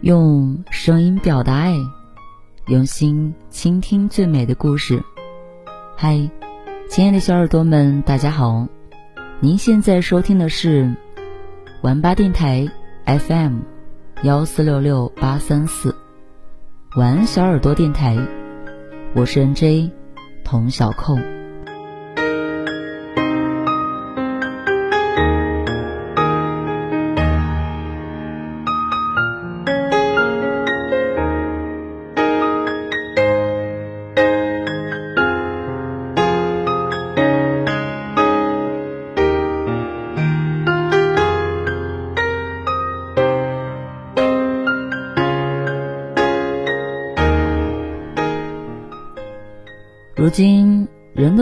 用声音表达爱，用心倾听最美的故事。嗨，亲爱的小耳朵们，大家好！您现在收听的是玩吧电台 FM 幺四六六八三四，玩小耳朵电台，我是 NJ 童小扣。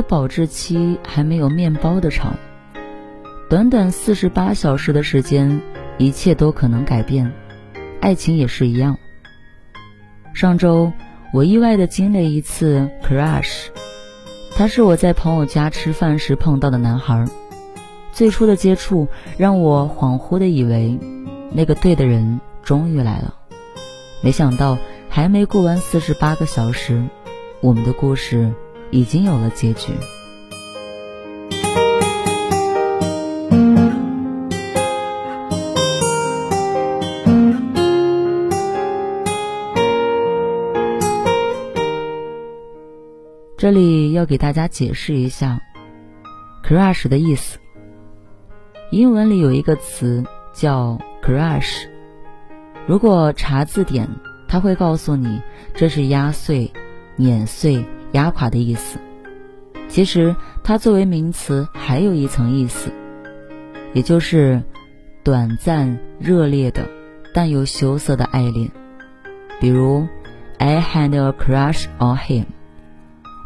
保质期还没有面包的长，短短四十八小时的时间，一切都可能改变，爱情也是一样。上周我意外的经历一次 crush，他是我在朋友家吃饭时碰到的男孩，最初的接触让我恍惚的以为那个对的人终于来了，没想到还没过完四十八个小时，我们的故事。已经有了结局。这里要给大家解释一下 “crush” 的意思。英文里有一个词叫 “crush”，如果查字典，它会告诉你这是压碎、碾碎。压垮的意思，其实它作为名词还有一层意思，也就是短暂、热烈的，但又羞涩的爱恋。比如，I had a crush on him，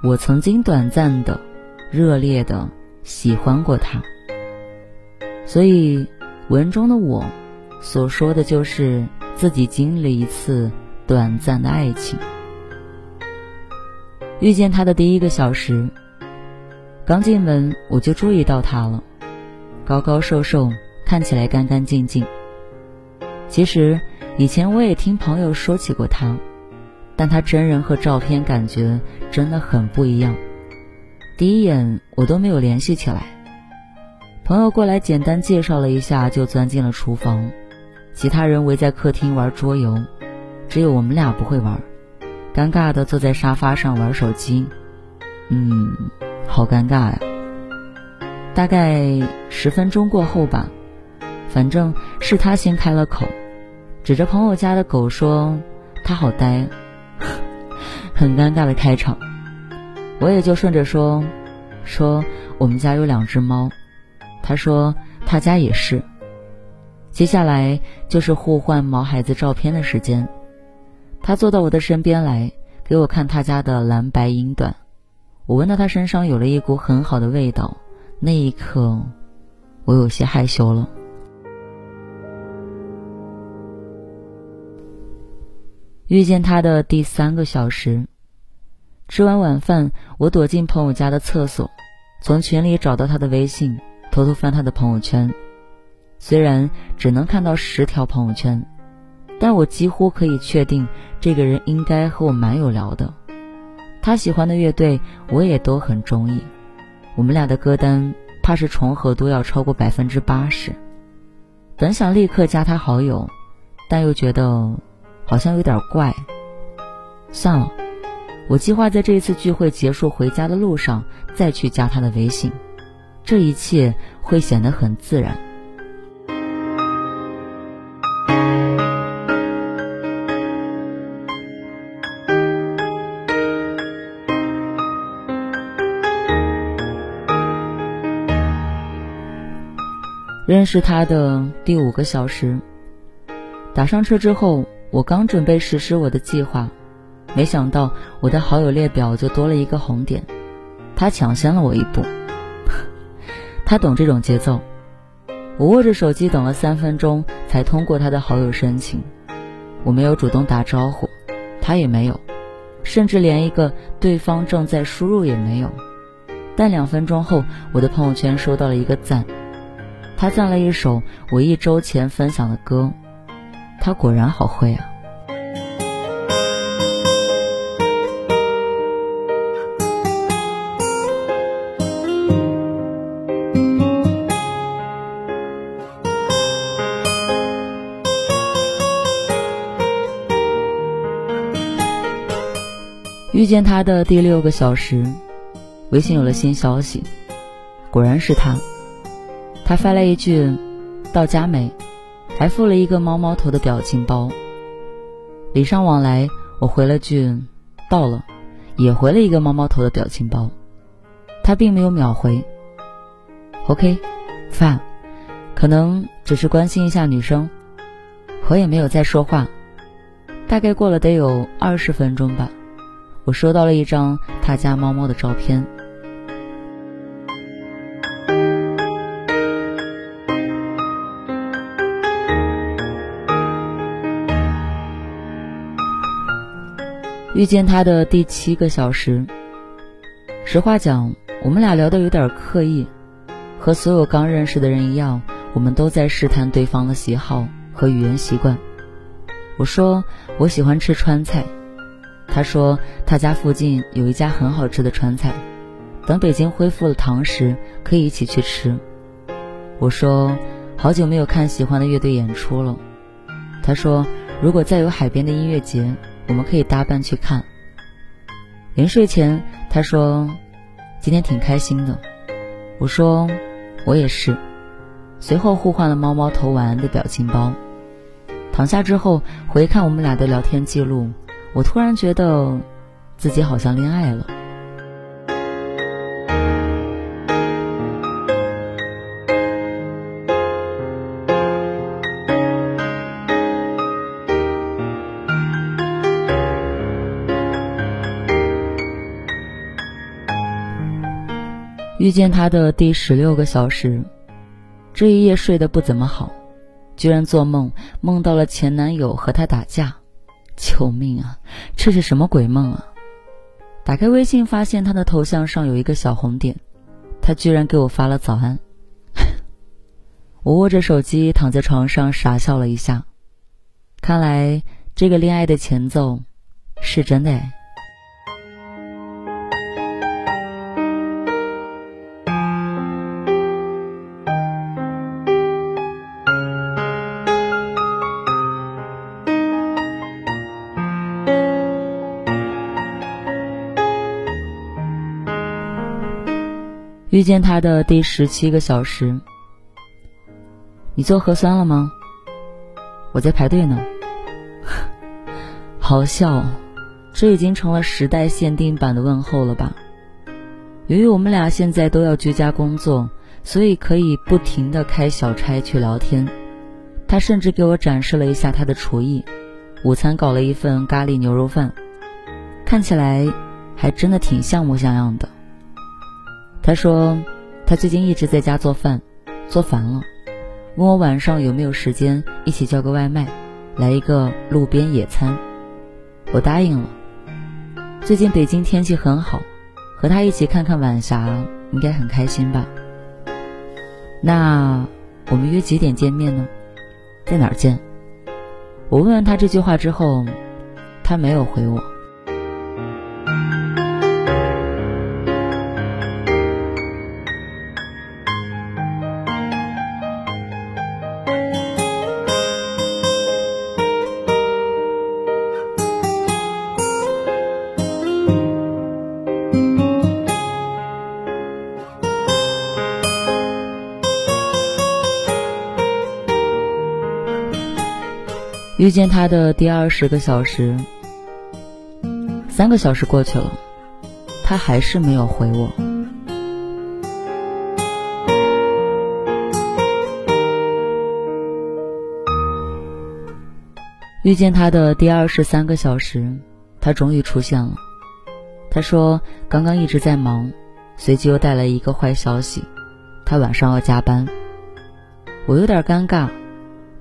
我曾经短暂的、热烈的喜欢过他。所以，文中的我所说的就是自己经历一次短暂的爱情。遇见他的第一个小时，刚进门我就注意到他了，高高瘦瘦，看起来干干净净。其实以前我也听朋友说起过他，但他真人和照片感觉真的很不一样。第一眼我都没有联系起来，朋友过来简单介绍了一下，就钻进了厨房，其他人围在客厅玩桌游，只有我们俩不会玩。尴尬的坐在沙发上玩手机，嗯，好尴尬呀。大概十分钟过后吧，反正是他先开了口，指着朋友家的狗说：“他好呆。”很尴尬的开场，我也就顺着说：“说我们家有两只猫。”他说他家也是。接下来就是互换毛孩子照片的时间。他坐到我的身边来，给我看他家的蓝白英短。我闻到他身上有了一股很好的味道，那一刻，我有些害羞了。遇见他的第三个小时，吃完晚饭，我躲进朋友家的厕所，从群里找到他的微信，偷偷翻他的朋友圈。虽然只能看到十条朋友圈。但我几乎可以确定，这个人应该和我蛮有聊的。他喜欢的乐队我也都很中意，我们俩的歌单怕是重合度要超过百分之八十。本想立刻加他好友，但又觉得好像有点怪。算了，我计划在这一次聚会结束回家的路上再去加他的微信，这一切会显得很自然。认识他的第五个小时，打上车之后，我刚准备实施我的计划，没想到我的好友列表就多了一个红点，他抢先了我一步，他懂这种节奏。我握着手机等了三分钟，才通过他的好友申请。我没有主动打招呼，他也没有，甚至连一个对方正在输入也没有。但两分钟后，我的朋友圈收到了一个赞，他赞了一首我一周前分享的歌。他果然好会啊！遇见他的第六个小时，微信有了新消息，果然是他。他发来一句：“到家没？”还附了一个猫猫头的表情包。礼尚往来，我回了句：“到了。”也回了一个猫猫头的表情包。他并没有秒回。OK，饭，可能只是关心一下女生。我也没有再说话。大概过了得有二十分钟吧。我收到了一张他家猫猫的照片。遇见他的第七个小时，实话讲，我们俩聊得有点刻意，和所有刚认识的人一样，我们都在试探对方的喜好和语言习惯。我说我喜欢吃川菜。他说他家附近有一家很好吃的川菜，等北京恢复了堂食，可以一起去吃。我说好久没有看喜欢的乐队演出了。他说如果再有海边的音乐节，我们可以搭伴去看。临睡前他说今天挺开心的。我说我也是。随后互换了猫猫头晚安的表情包。躺下之后回看我们俩的聊天记录。我突然觉得，自己好像恋爱了。遇见他的第十六个小时，这一夜睡得不怎么好，居然做梦梦到了前男友和他打架。救命啊！这是什么鬼梦啊？打开微信，发现他的头像上有一个小红点，他居然给我发了早安。我握着手机躺在床上傻笑了一下，看来这个恋爱的前奏是真的哎。遇见他的第十七个小时，你做核酸了吗？我在排队呢。好笑，这已经成了时代限定版的问候了吧？由于我们俩现在都要居家工作，所以可以不停的开小差去聊天。他甚至给我展示了一下他的厨艺，午餐搞了一份咖喱牛肉饭，看起来还真的挺像模像样的。他说，他最近一直在家做饭，做烦了，问我晚上有没有时间一起叫个外卖，来一个路边野餐。我答应了。最近北京天气很好，和他一起看看晚霞，应该很开心吧？那我们约几点见面呢？在哪儿见？我问完他这句话之后，他没有回我。遇见他的第二十个小时，三个小时过去了，他还是没有回我。遇见他的第二十三个小时，他终于出现了。他说刚刚一直在忙，随即又带来一个坏消息，他晚上要加班。我有点尴尬，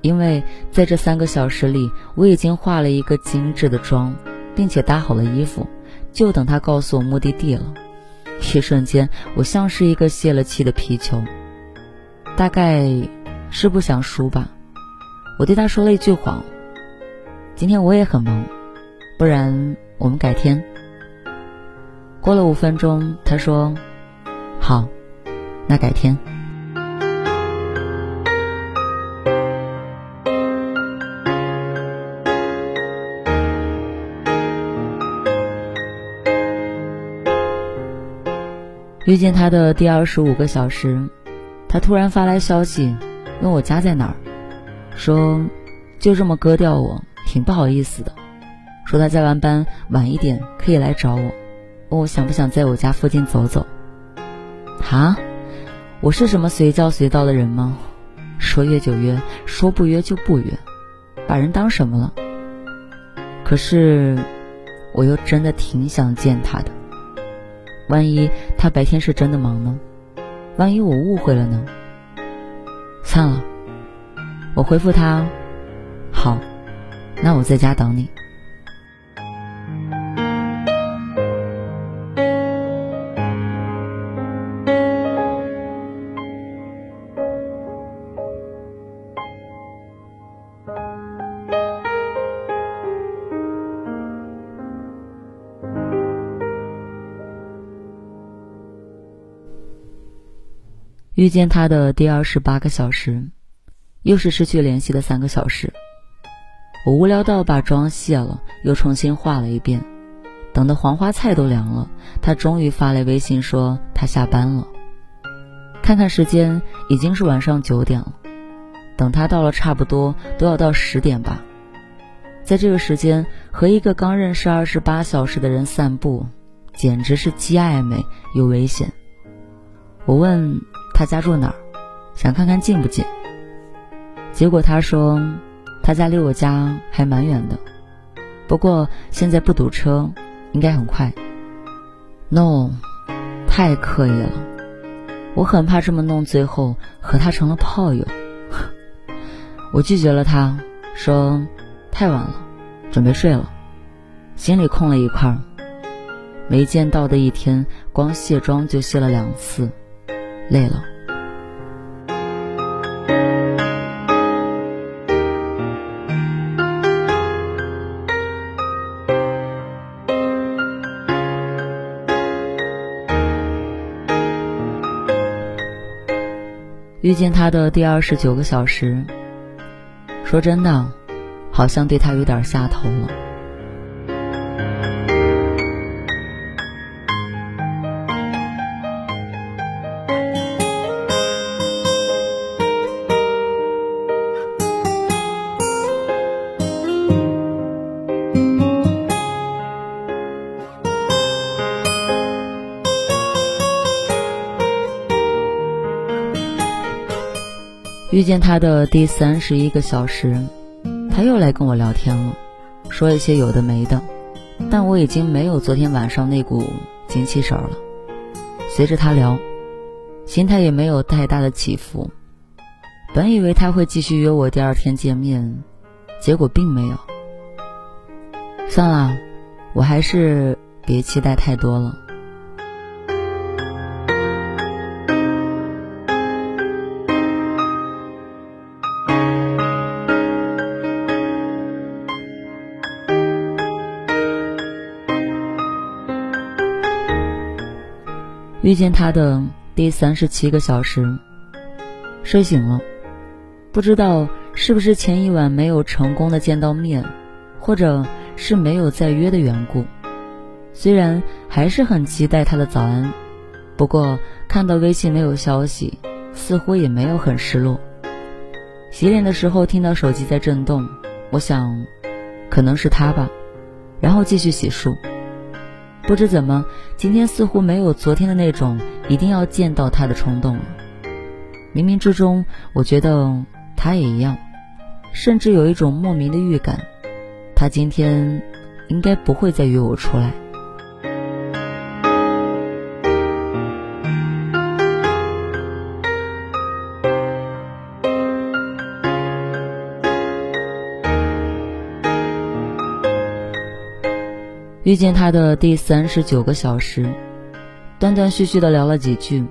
因为在这三个小时里，我已经化了一个精致的妆，并且搭好了衣服，就等他告诉我目的地了。一瞬间，我像是一个泄了气的皮球。大概是不想输吧，我对他说了一句谎。今天我也很忙，不然我们改天。过了五分钟，他说：“好，那改天。”遇见他的第二十五个小时，他突然发来消息，问我家在哪儿，说就这么割掉我，挺不好意思的。说他加完班晚一点可以来找我，问我想不想在我家附近走走。哈，我是什么随叫随到的人吗？说约就约，说不约就不约，把人当什么了？可是，我又真的挺想见他的。万一他白天是真的忙呢？万一我误会了呢？算了，我回复他，好，那我在家等你。遇见他的第二十八个小时，又是失去联系的三个小时。我无聊到把妆卸了，又重新画了一遍。等的黄花菜都凉了，他终于发来微信说他下班了。看看时间，已经是晚上九点了。等他到了，差不多都要到十点吧。在这个时间和一个刚认识二十八小时的人散步，简直是既暧昧又危险。我问。他家住哪儿？想看看近不近。结果他说，他家离我家还蛮远的，不过现在不堵车，应该很快。No，太刻意了，我很怕这么弄，最后和他成了炮友。我拒绝了他，说太晚了，准备睡了，心里空了一块儿。没见到的一天，光卸妆就卸了两次。累了。遇见他的第二十九个小时，说真的，好像对他有点下头了。遇见他的第三十一个小时，他又来跟我聊天了，说一些有的没的，但我已经没有昨天晚上那股精气神了。随着他聊，心态也没有太大的起伏。本以为他会继续约我第二天见面，结果并没有。算了，我还是别期待太多了。遇见他的第三十七个小时，睡醒了，不知道是不是前一晚没有成功的见到面，或者是没有再约的缘故。虽然还是很期待他的早安，不过看到微信没有消息，似乎也没有很失落。洗脸的时候听到手机在震动，我想，可能是他吧，然后继续洗漱。不知怎么，今天似乎没有昨天的那种一定要见到他的冲动了。冥冥之中，我觉得他也一样，甚至有一种莫名的预感，他今天应该不会再约我出来。遇见他的第三十九个小时，断断续续的聊了几句，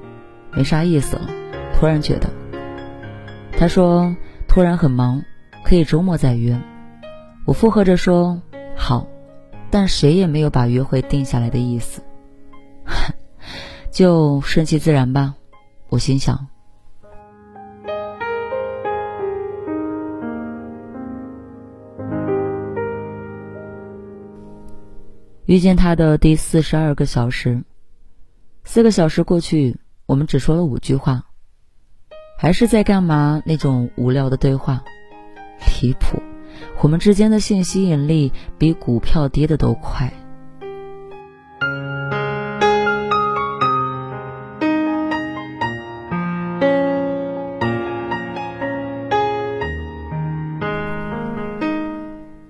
没啥意思了。突然觉得，他说突然很忙，可以周末再约。我附和着说好，但谁也没有把约会定下来的意思，就顺其自然吧。我心想。遇见他的第四十二个小时，四个小时过去，我们只说了五句话，还是在干嘛那种无聊的对话，离谱！我们之间的性吸引力比股票跌的都快。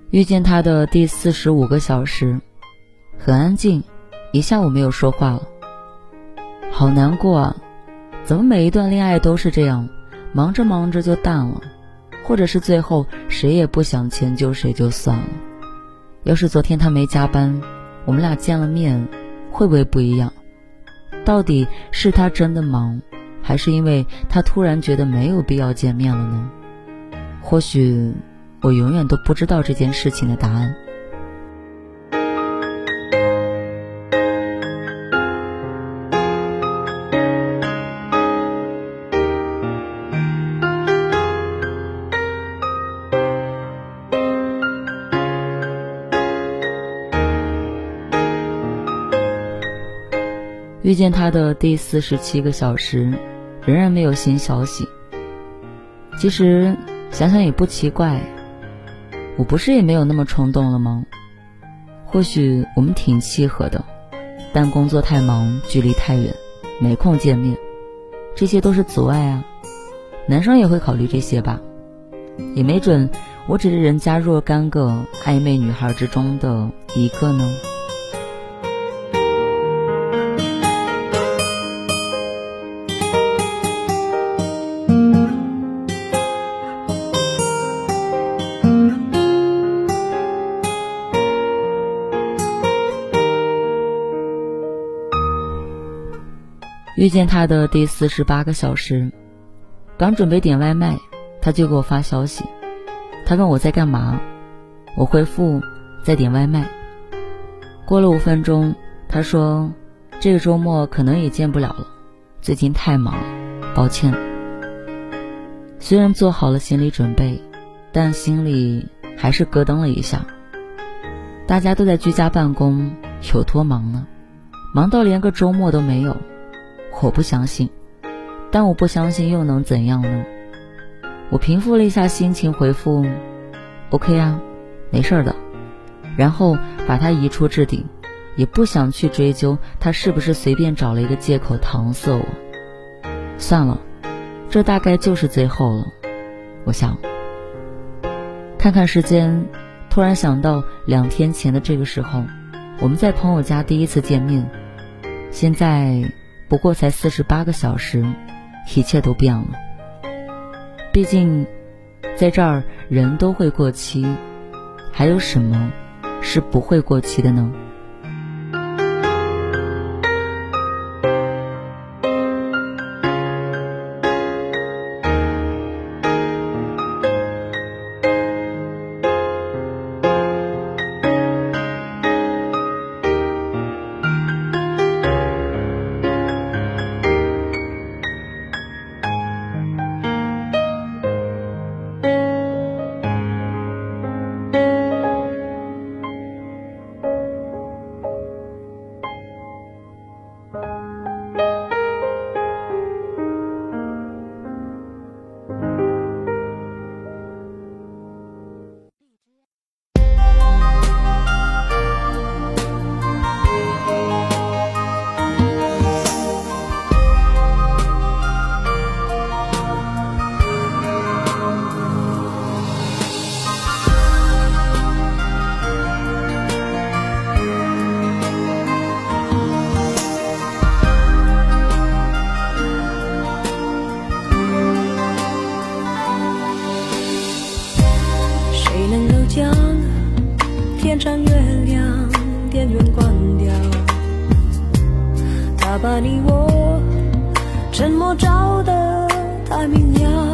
遇见他的第四十五个小时。很安静，一下午没有说话了，好难过啊！怎么每一段恋爱都是这样，忙着忙着就淡了，或者是最后谁也不想迁就谁就算了。要是昨天他没加班，我们俩见了面，会不会不一样？到底是他真的忙，还是因为他突然觉得没有必要见面了呢？或许我永远都不知道这件事情的答案。见他的第四十七个小时，仍然没有新消息。其实想想也不奇怪，我不是也没有那么冲动了吗？或许我们挺契合的，但工作太忙，距离太远，没空见面，这些都是阻碍啊。男生也会考虑这些吧？也没准我只是人家若干个暧昧女孩之中的一个呢。遇见他的第四十八个小时，刚准备点外卖，他就给我发消息。他问我在干嘛，我回复在点外卖。过了五分钟，他说这个周末可能也见不了了，最近太忙，抱歉。虽然做好了心理准备，但心里还是咯噔了一下。大家都在居家办公，有多忙呢？忙到连个周末都没有。我不相信，但我不相信又能怎样呢？我平复了一下心情，回复：“OK 啊，没事的。”然后把他移出置顶，也不想去追究他是不是随便找了一个借口搪塞我。算了，这大概就是最后了。我想，看看时间，突然想到两天前的这个时候，我们在朋友家第一次见面，现在。不过才四十八个小时，一切都变了。毕竟，在这儿人都会过期，还有什么是不会过期的呢？趁月亮电源关掉，他把你我沉默照得太明了。